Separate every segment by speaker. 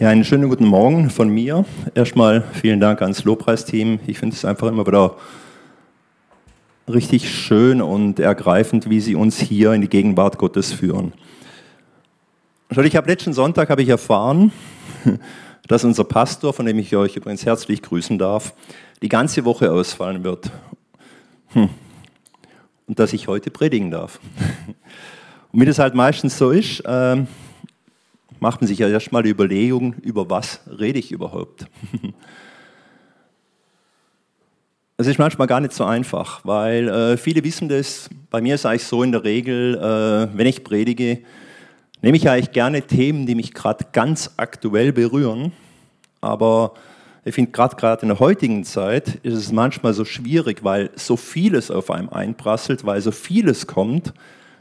Speaker 1: Ja, einen schönen guten Morgen von mir. Erstmal vielen Dank ans Lobpreisteam. Ich finde es einfach immer wieder richtig schön und ergreifend, wie sie uns hier in die Gegenwart Gottes führen. Ich habe letzten Sonntag habe ich erfahren, dass unser Pastor, von dem ich euch übrigens herzlich grüßen darf, die ganze Woche ausfallen wird. Hm. Und dass ich heute predigen darf. Und wie das halt meistens so ist, äh, macht man sich ja erstmal die Überlegung, über was rede ich überhaupt. Es ist manchmal gar nicht so einfach, weil äh, viele wissen das, bei mir ist eigentlich so in der Regel, äh, wenn ich predige, nehme ich eigentlich gerne Themen, die mich gerade ganz aktuell berühren, aber ich finde gerade gerade in der heutigen Zeit ist es manchmal so schwierig, weil so vieles auf einem einprasselt, weil so vieles kommt,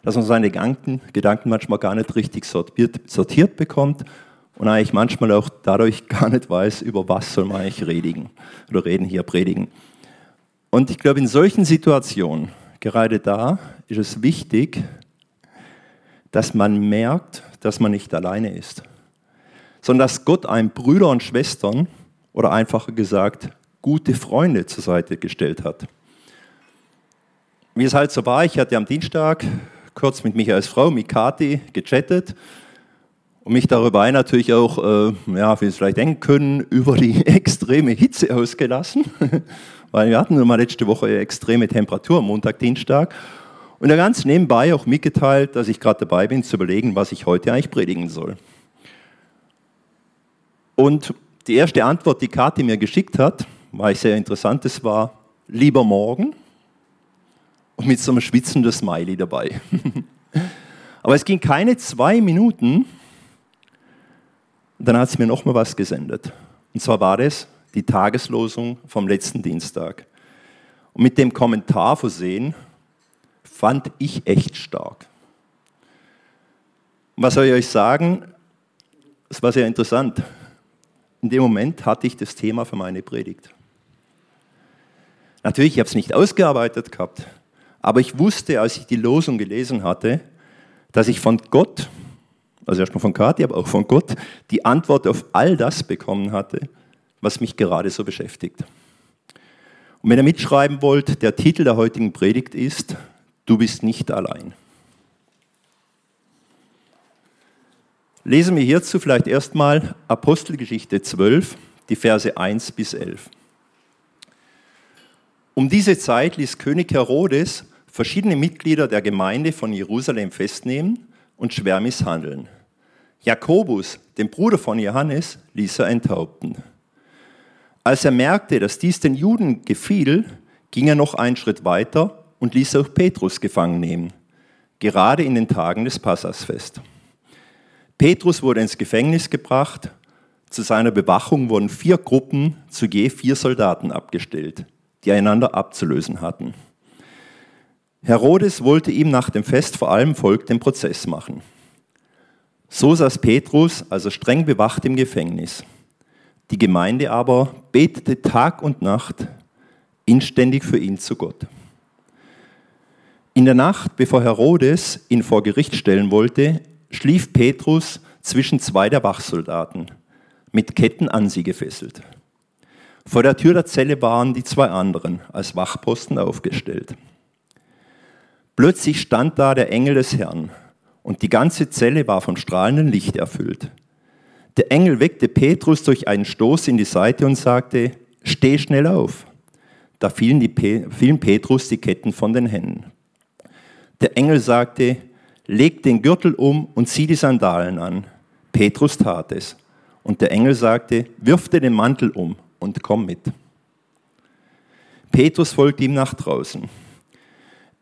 Speaker 1: dass man seine Gedanken, Gedanken manchmal gar nicht richtig sortiert, sortiert bekommt und eigentlich manchmal auch dadurch gar nicht weiß, über was soll man eigentlich redigen oder reden hier, predigen. Und ich glaube, in solchen Situationen, gerade da, ist es wichtig, dass man merkt, dass man nicht alleine ist, sondern dass Gott einem Brüder und Schwestern oder einfacher gesagt gute Freunde zur Seite gestellt hat. Wie es halt so war, ich hatte am Dienstag kurz mit Michaels Frau, mit Kati, gechattet und mich darüber natürlich auch, äh, ja, wie Sie vielleicht denken können, über die extreme Hitze ausgelassen, weil wir hatten nun mal letzte Woche extreme Temperatur, Montag, Dienstag. Und dann ganz nebenbei auch mitgeteilt, dass ich gerade dabei bin zu überlegen, was ich heute eigentlich predigen soll. Und die erste Antwort, die Kathi mir geschickt hat, war ich sehr interessant, das war, lieber morgen und mit so einem schwitzenden Smiley dabei. Aber es ging keine zwei Minuten, dann hat sie mir noch mal was gesendet. Und zwar war das die Tageslosung vom letzten Dienstag. Und mit dem Kommentar versehen, fand ich echt stark. Und was soll ich euch sagen? Es war sehr interessant. In dem Moment hatte ich das Thema für meine Predigt. Natürlich, ich habe es nicht ausgearbeitet gehabt. Aber ich wusste, als ich die Losung gelesen hatte, dass ich von Gott, also erstmal von Kathi, aber auch von Gott, die Antwort auf all das bekommen hatte, was mich gerade so beschäftigt. Und wenn ihr mitschreiben wollt, der Titel der heutigen Predigt ist, Du bist nicht allein. Lesen wir hierzu vielleicht erstmal Apostelgeschichte 12, die Verse 1 bis 11. Um diese Zeit ließ König Herodes verschiedene Mitglieder der Gemeinde von Jerusalem festnehmen und schwer misshandeln. Jakobus, den Bruder von Johannes, ließ er enthaupten. Als er merkte, dass dies den Juden gefiel, ging er noch einen Schritt weiter und ließ auch Petrus gefangen nehmen, gerade in den Tagen des Passasfest. Petrus wurde ins Gefängnis gebracht. Zu seiner Bewachung wurden vier Gruppen zu je vier Soldaten abgestellt, die einander abzulösen hatten. Herodes wollte ihm nach dem Fest vor allem Volk den Prozess machen. So saß Petrus also streng bewacht im Gefängnis. Die Gemeinde aber betete Tag und Nacht inständig für ihn zu Gott. In der Nacht, bevor Herodes ihn vor Gericht stellen wollte, schlief Petrus zwischen zwei der Wachsoldaten, mit Ketten an sie gefesselt. Vor der Tür der Zelle waren die zwei anderen als Wachposten aufgestellt. Plötzlich stand da der Engel des Herrn und die ganze Zelle war von strahlendem Licht erfüllt. Der Engel weckte Petrus durch einen Stoß in die Seite und sagte, steh schnell auf. Da fielen, die, fielen Petrus die Ketten von den Händen. Der Engel sagte, leg den Gürtel um und zieh die Sandalen an. Petrus tat es. Und der Engel sagte, wirf dir den Mantel um und komm mit. Petrus folgte ihm nach draußen.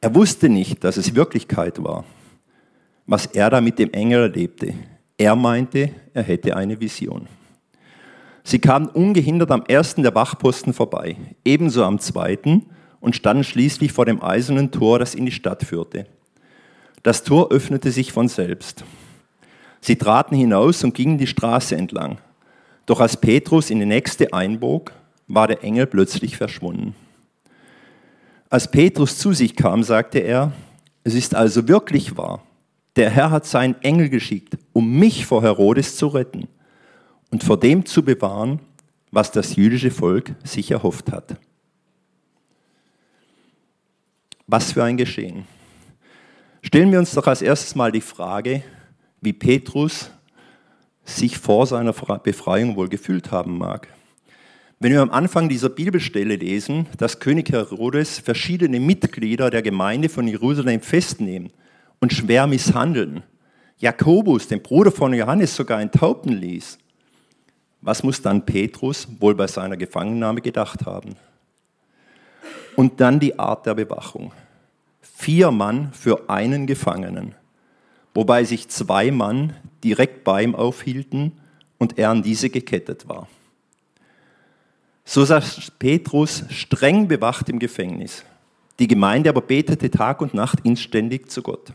Speaker 1: Er wusste nicht, dass es Wirklichkeit war, was er da mit dem Engel erlebte. Er meinte, er hätte eine Vision. Sie kamen ungehindert am ersten der Wachposten vorbei, ebenso am zweiten und standen schließlich vor dem eisernen Tor, das in die Stadt führte. Das Tor öffnete sich von selbst. Sie traten hinaus und gingen die Straße entlang. Doch als Petrus in die nächste einbog, war der Engel plötzlich verschwunden. Als Petrus zu sich kam, sagte er, es ist also wirklich wahr. Der Herr hat seinen Engel geschickt, um mich vor Herodes zu retten. und vor dem zu bewahren, was das jüdische Volk sich erhofft hat. Was für ein Geschehen. Stellen wir uns doch als erstes mal die Frage, wie Petrus sich vor seiner Befreiung wohl gefühlt haben mag. Wenn wir am Anfang dieser Bibelstelle lesen, dass König Herodes verschiedene Mitglieder der Gemeinde von Jerusalem festnehmen und schwer misshandeln, Jakobus, den Bruder von Johannes, sogar enthaupten ließ, was muss dann Petrus wohl bei seiner Gefangennahme gedacht haben? Und dann die Art der Bewachung. Vier Mann für einen Gefangenen, wobei sich zwei Mann direkt bei ihm aufhielten und er an diese gekettet war. So saß Petrus streng bewacht im Gefängnis. Die Gemeinde aber betete Tag und Nacht inständig zu Gott.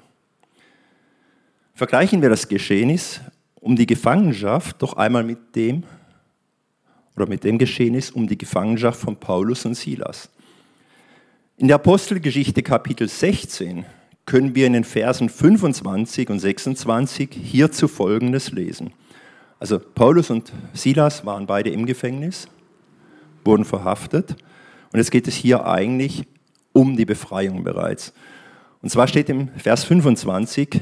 Speaker 1: Vergleichen wir das Geschehnis um die Gefangenschaft doch einmal mit dem oder mit dem Geschehnis um die Gefangenschaft von Paulus und Silas. In der Apostelgeschichte Kapitel 16 können wir in den Versen 25 und 26 hierzu Folgendes lesen. Also Paulus und Silas waren beide im Gefängnis, wurden verhaftet und jetzt geht es hier eigentlich um die Befreiung bereits. Und zwar steht im Vers 25,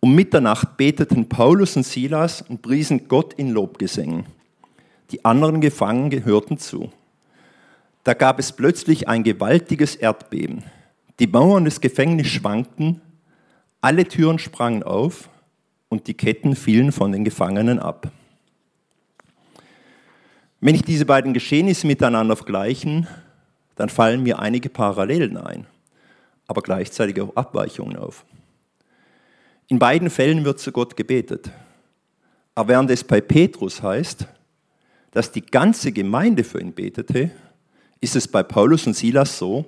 Speaker 1: um Mitternacht beteten Paulus und Silas und priesen Gott in Lobgesängen. Die anderen Gefangenen gehörten zu. Da gab es plötzlich ein gewaltiges Erdbeben. Die Mauern des Gefängnisses schwankten, alle Türen sprangen auf und die Ketten fielen von den Gefangenen ab. Wenn ich diese beiden Geschehnisse miteinander vergleiche, dann fallen mir einige Parallelen ein, aber gleichzeitig auch Abweichungen auf. In beiden Fällen wird zu Gott gebetet. Aber während es bei Petrus heißt, dass die ganze Gemeinde für ihn betete, ist es bei Paulus und Silas so,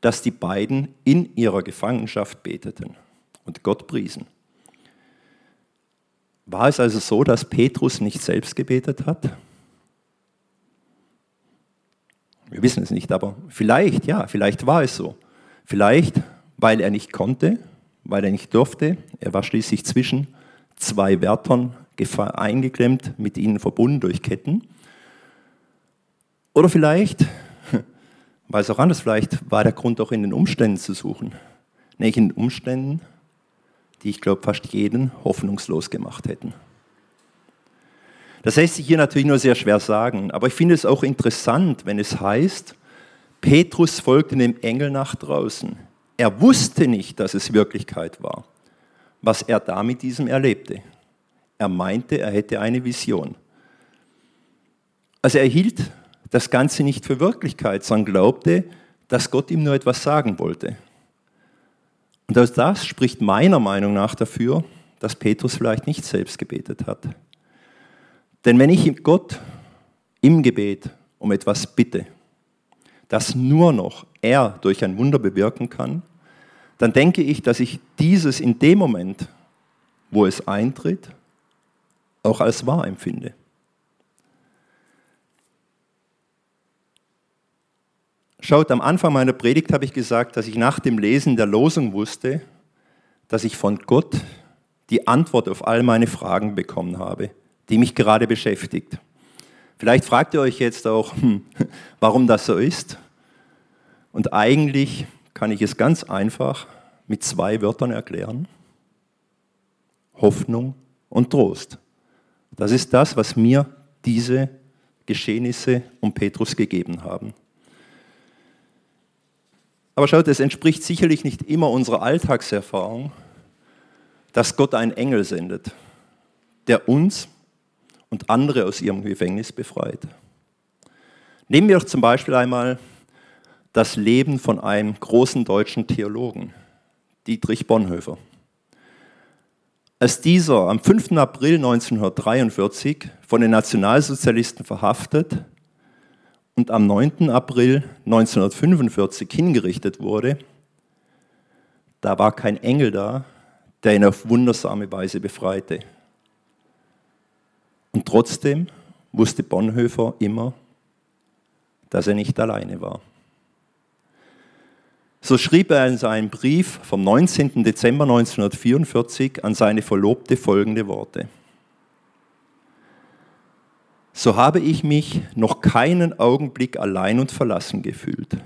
Speaker 1: dass die beiden in ihrer Gefangenschaft beteten und Gott priesen. War es also so, dass Petrus nicht selbst gebetet hat? Wir wissen es nicht, aber vielleicht, ja, vielleicht war es so. Vielleicht, weil er nicht konnte, weil er nicht durfte. Er war schließlich zwischen zwei Wärtern eingeklemmt, mit ihnen verbunden durch Ketten. Oder vielleicht, weil es auch anders, vielleicht war der Grund auch in den Umständen zu suchen. Nämlich in den Umständen, die ich glaube fast jeden hoffnungslos gemacht hätten. Das lässt sich hier natürlich nur sehr schwer sagen, aber ich finde es auch interessant, wenn es heißt, Petrus folgte dem Engel nach draußen. Er wusste nicht, dass es Wirklichkeit war, was er da mit diesem erlebte. Er meinte, er hätte eine Vision. Also er hielt das Ganze nicht für Wirklichkeit, sondern glaubte, dass Gott ihm nur etwas sagen wollte. Und aus das spricht meiner Meinung nach dafür, dass Petrus vielleicht nicht selbst gebetet hat. Denn wenn ich Gott im Gebet um etwas bitte, das nur noch er durch ein Wunder bewirken kann, dann denke ich, dass ich dieses in dem Moment, wo es eintritt, auch als wahr empfinde. Schaut, am Anfang meiner Predigt habe ich gesagt, dass ich nach dem Lesen der Losung wusste, dass ich von Gott die Antwort auf all meine Fragen bekommen habe, die mich gerade beschäftigt. Vielleicht fragt ihr euch jetzt auch, hm, warum das so ist. Und eigentlich kann ich es ganz einfach mit zwei Wörtern erklären. Hoffnung und Trost. Das ist das, was mir diese Geschehnisse um Petrus gegeben haben. Aber schaut, es entspricht sicherlich nicht immer unserer Alltagserfahrung, dass Gott einen Engel sendet, der uns und andere aus ihrem Gefängnis befreit. Nehmen wir doch zum Beispiel einmal das Leben von einem großen deutschen Theologen, Dietrich Bonhoeffer. Als dieser am 5. April 1943 von den Nationalsozialisten verhaftet und am 9. April 1945 hingerichtet wurde, da war kein Engel da, der ihn auf wundersame Weise befreite. Und trotzdem wusste Bonhoeffer immer, dass er nicht alleine war. So schrieb er in seinem Brief vom 19. Dezember 1944 an seine Verlobte folgende Worte. So habe ich mich noch keinen Augenblick allein und verlassen gefühlt.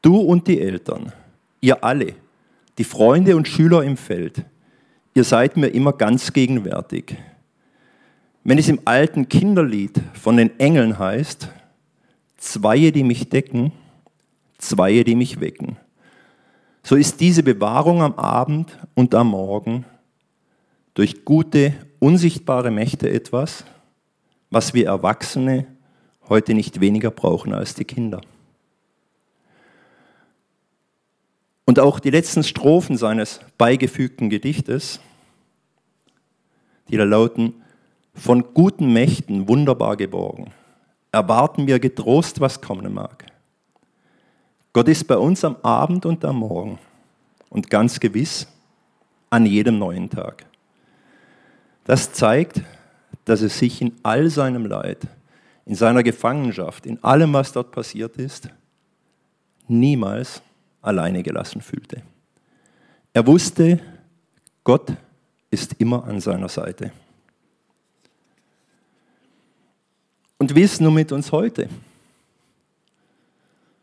Speaker 1: Du und die Eltern, ihr alle, die Freunde und Schüler im Feld, ihr seid mir immer ganz gegenwärtig. Wenn es im alten Kinderlied von den Engeln heißt, Zweie, die mich decken, Zweie, die mich wecken, so ist diese Bewahrung am Abend und am Morgen durch gute, unsichtbare Mächte etwas, was wir Erwachsene heute nicht weniger brauchen als die Kinder. Und auch die letzten Strophen seines beigefügten Gedichtes, die da lauten, von guten Mächten wunderbar geborgen, erwarten wir getrost, was kommen mag. Gott ist bei uns am Abend und am Morgen und ganz gewiss an jedem neuen Tag. Das zeigt, dass es sich in all seinem Leid, in seiner Gefangenschaft, in allem, was dort passiert ist, niemals alleine gelassen fühlte. Er wusste, Gott ist immer an seiner Seite. Und wie ist nun mit uns heute?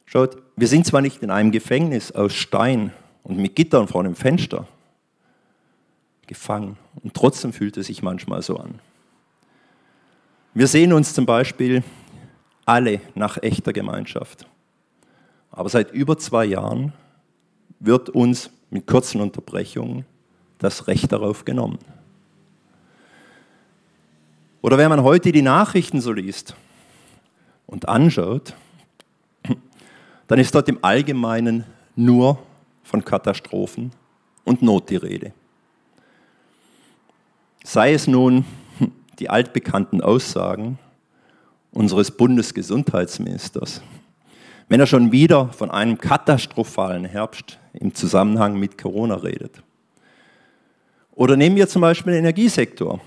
Speaker 1: Schaut, wir sind zwar nicht in einem Gefängnis aus Stein und mit Gittern vor dem Fenster gefangen, und trotzdem fühlt es sich manchmal so an. Wir sehen uns zum Beispiel alle nach echter Gemeinschaft. Aber seit über zwei Jahren wird uns mit kurzen Unterbrechungen das Recht darauf genommen. Oder wenn man heute die Nachrichten so liest und anschaut, dann ist dort im Allgemeinen nur von Katastrophen und Not die Rede. Sei es nun die altbekannten Aussagen unseres Bundesgesundheitsministers, wenn er schon wieder von einem katastrophalen Herbst im Zusammenhang mit Corona redet. Oder nehmen wir zum Beispiel den Energiesektor.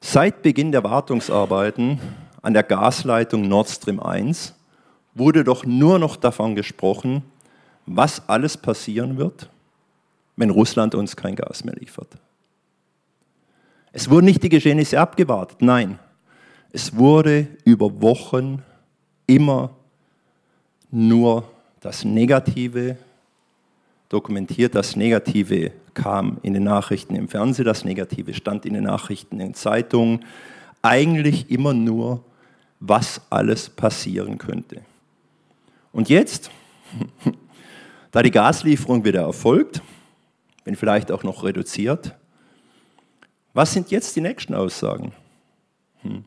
Speaker 1: Seit Beginn der Wartungsarbeiten an der Gasleitung Nord Stream 1 wurde doch nur noch davon gesprochen, was alles passieren wird, wenn Russland uns kein Gas mehr liefert. Es wurden nicht die Geschehnisse abgewartet, nein, es wurde über Wochen immer nur das Negative dokumentiert, das Negative kam in den Nachrichten im Fernsehen, das Negative stand in den Nachrichten in Zeitungen, eigentlich immer nur, was alles passieren könnte. Und jetzt, da die Gaslieferung wieder erfolgt, wenn vielleicht auch noch reduziert, was sind jetzt die nächsten Aussagen? Hm.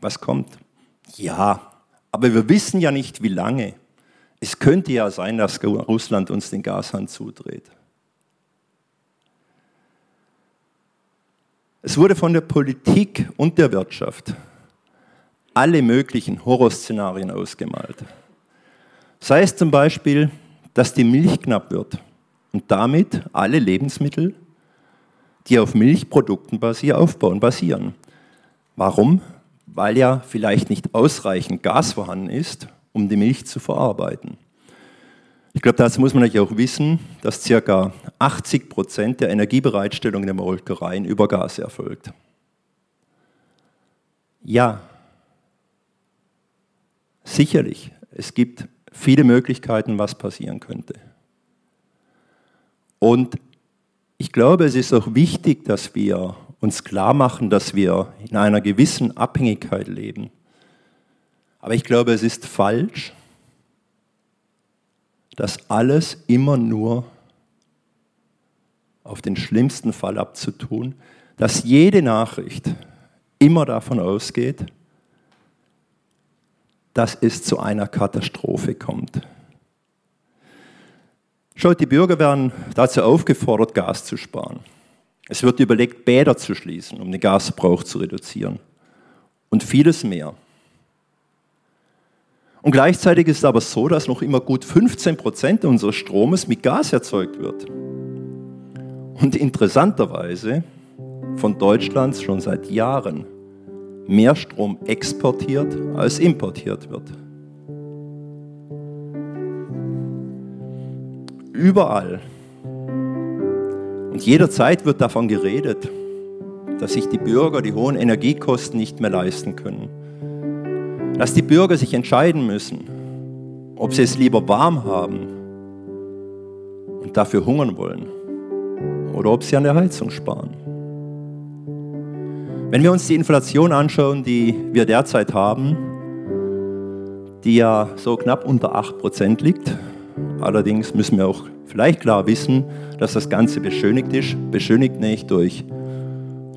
Speaker 1: Was kommt? Ja, aber wir wissen ja nicht, wie lange. Es könnte ja sein, dass Russland uns den Gashahn zudreht. Es wurde von der Politik und der Wirtschaft alle möglichen Horrorszenarien ausgemalt. Sei es zum Beispiel, dass die Milch knapp wird und damit alle Lebensmittel, die auf Milchprodukten basieren, aufbauen, basieren. Warum? weil ja vielleicht nicht ausreichend Gas vorhanden ist, um die Milch zu verarbeiten. Ich glaube, dazu muss man natürlich auch wissen, dass ca. 80 Prozent der Energiebereitstellung der Molkereien über Gas erfolgt. Ja, sicherlich, es gibt viele Möglichkeiten, was passieren könnte. Und ich glaube, es ist auch wichtig, dass wir uns klar machen, dass wir in einer gewissen Abhängigkeit leben. Aber ich glaube, es ist falsch, das alles immer nur auf den schlimmsten Fall abzutun, dass jede Nachricht immer davon ausgeht, dass es zu einer Katastrophe kommt. Schaut, die Bürger werden dazu aufgefordert, Gas zu sparen. Es wird überlegt, Bäder zu schließen, um den Gasverbrauch zu reduzieren. Und vieles mehr. Und gleichzeitig ist es aber so, dass noch immer gut 15 Prozent unseres Stromes mit Gas erzeugt wird. Und interessanterweise von Deutschland schon seit Jahren mehr Strom exportiert als importiert wird. Überall und jederzeit wird davon geredet, dass sich die Bürger die hohen Energiekosten nicht mehr leisten können. Dass die Bürger sich entscheiden müssen, ob sie es lieber warm haben und dafür hungern wollen oder ob sie an der Heizung sparen. Wenn wir uns die Inflation anschauen, die wir derzeit haben, die ja so knapp unter 8% liegt, allerdings müssen wir auch vielleicht klar wissen, dass das Ganze beschönigt ist, beschönigt nicht durch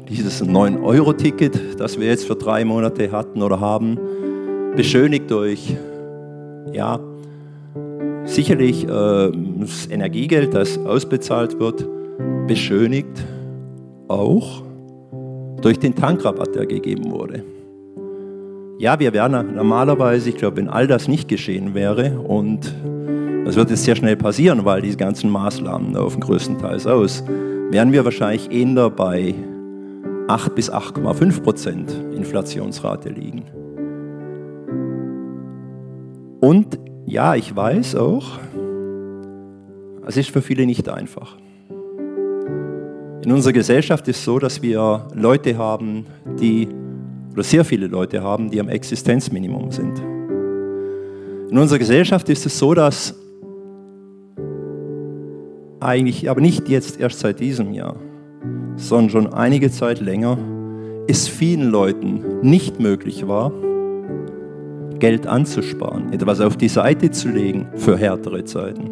Speaker 1: dieses 9-Euro-Ticket, das wir jetzt für drei Monate hatten oder haben, beschönigt durch, ja, sicherlich äh, das Energiegeld, das ausbezahlt wird, beschönigt auch durch den Tankrabatt, der gegeben wurde. Ja, wir wären normalerweise, ich glaube, wenn all das nicht geschehen wäre und das wird jetzt sehr schnell passieren, weil diese ganzen Maßnahmen laufen größtenteils aus, wären wir wahrscheinlich eher bei 8 bis 8,5 Prozent Inflationsrate liegen. Und ja, ich weiß auch, es ist für viele nicht einfach. In unserer Gesellschaft ist es so, dass wir Leute haben, die, oder sehr viele Leute haben, die am Existenzminimum sind. In unserer Gesellschaft ist es so, dass eigentlich, aber nicht jetzt erst seit diesem Jahr, sondern schon einige Zeit länger, es vielen Leuten nicht möglich war, Geld anzusparen, etwas auf die Seite zu legen für härtere Zeiten.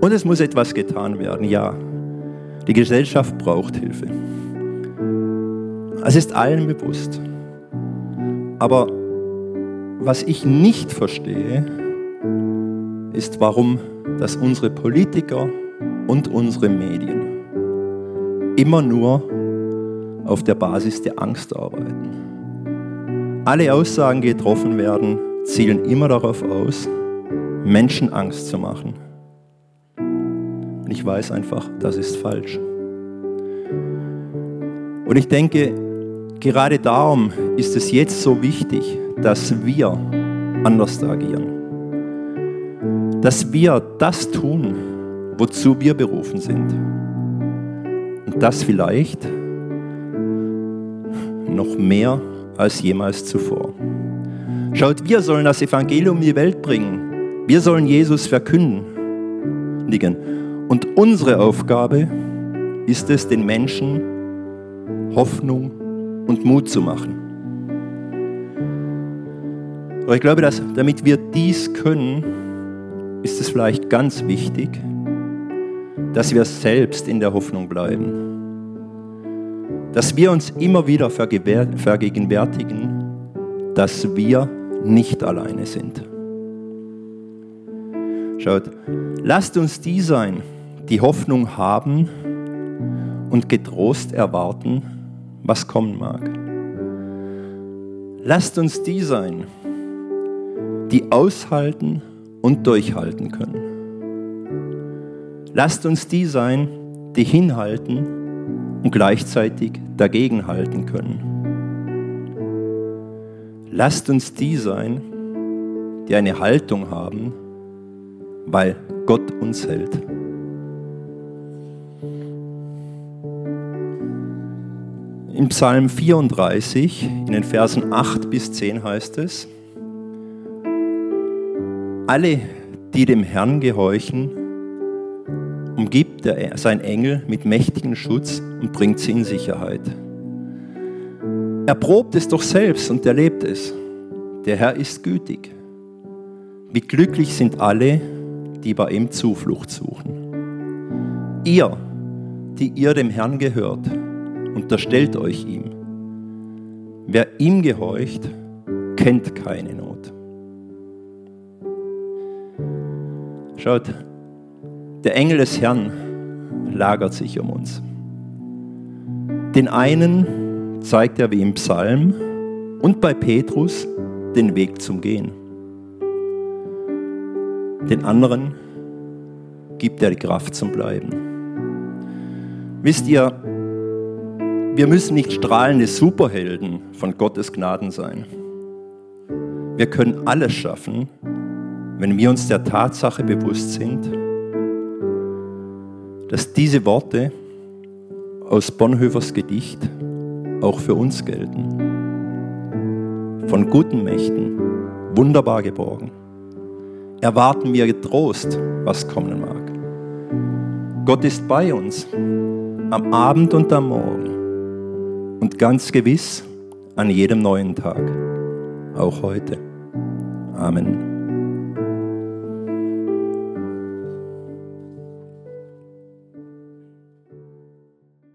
Speaker 1: Und es muss etwas getan werden, ja. Die Gesellschaft braucht Hilfe. Es ist allen bewusst. Aber was ich nicht verstehe, ist, warum dass unsere Politiker und unsere Medien immer nur auf der Basis der Angst arbeiten. Alle Aussagen, die getroffen werden, zielen immer darauf aus, Menschen Angst zu machen. Und ich weiß einfach, das ist falsch. Und ich denke, gerade darum ist es jetzt so wichtig, dass wir anders agieren. Dass wir das tun, wozu wir berufen sind. Und das vielleicht noch mehr als jemals zuvor. Schaut, wir sollen das Evangelium in die Welt bringen. Wir sollen Jesus verkündigen. Und unsere Aufgabe ist es, den Menschen Hoffnung und Mut zu machen. Aber ich glaube, dass damit wir dies können, ist es vielleicht ganz wichtig, dass wir selbst in der Hoffnung bleiben. Dass wir uns immer wieder vergegenwärtigen, dass wir nicht alleine sind. Schaut, lasst uns die sein, die Hoffnung haben und getrost erwarten, was kommen mag. Lasst uns die sein, die aushalten und durchhalten können. Lasst uns die sein, die hinhalten und gleichzeitig dagegenhalten können. Lasst uns die sein, die eine Haltung haben, weil Gott uns hält. In Psalm 34, in den Versen 8 bis 10 heißt es, alle, die dem Herrn gehorchen, umgibt er sein Engel mit mächtigem Schutz und bringt sie in Sicherheit. Er probt es doch selbst und erlebt es. Der Herr ist gütig. Wie glücklich sind alle, die bei ihm Zuflucht suchen. Ihr, die ihr dem Herrn gehört, unterstellt euch ihm. Wer ihm gehorcht, kennt keine Not. Schaut, der Engel des Herrn lagert sich um uns. Den einen zeigt er wie im Psalm und bei Petrus den Weg zum Gehen. Den anderen gibt er die Kraft zum Bleiben. Wisst ihr, wir müssen nicht strahlende Superhelden von Gottes Gnaden sein. Wir können alles schaffen, wenn wir uns der Tatsache bewusst sind, dass diese Worte aus Bonhoeffers Gedicht auch für uns gelten. Von guten Mächten, wunderbar geborgen, erwarten wir getrost, was kommen mag. Gott ist bei uns, am Abend und am Morgen und ganz gewiss an jedem neuen Tag, auch heute. Amen.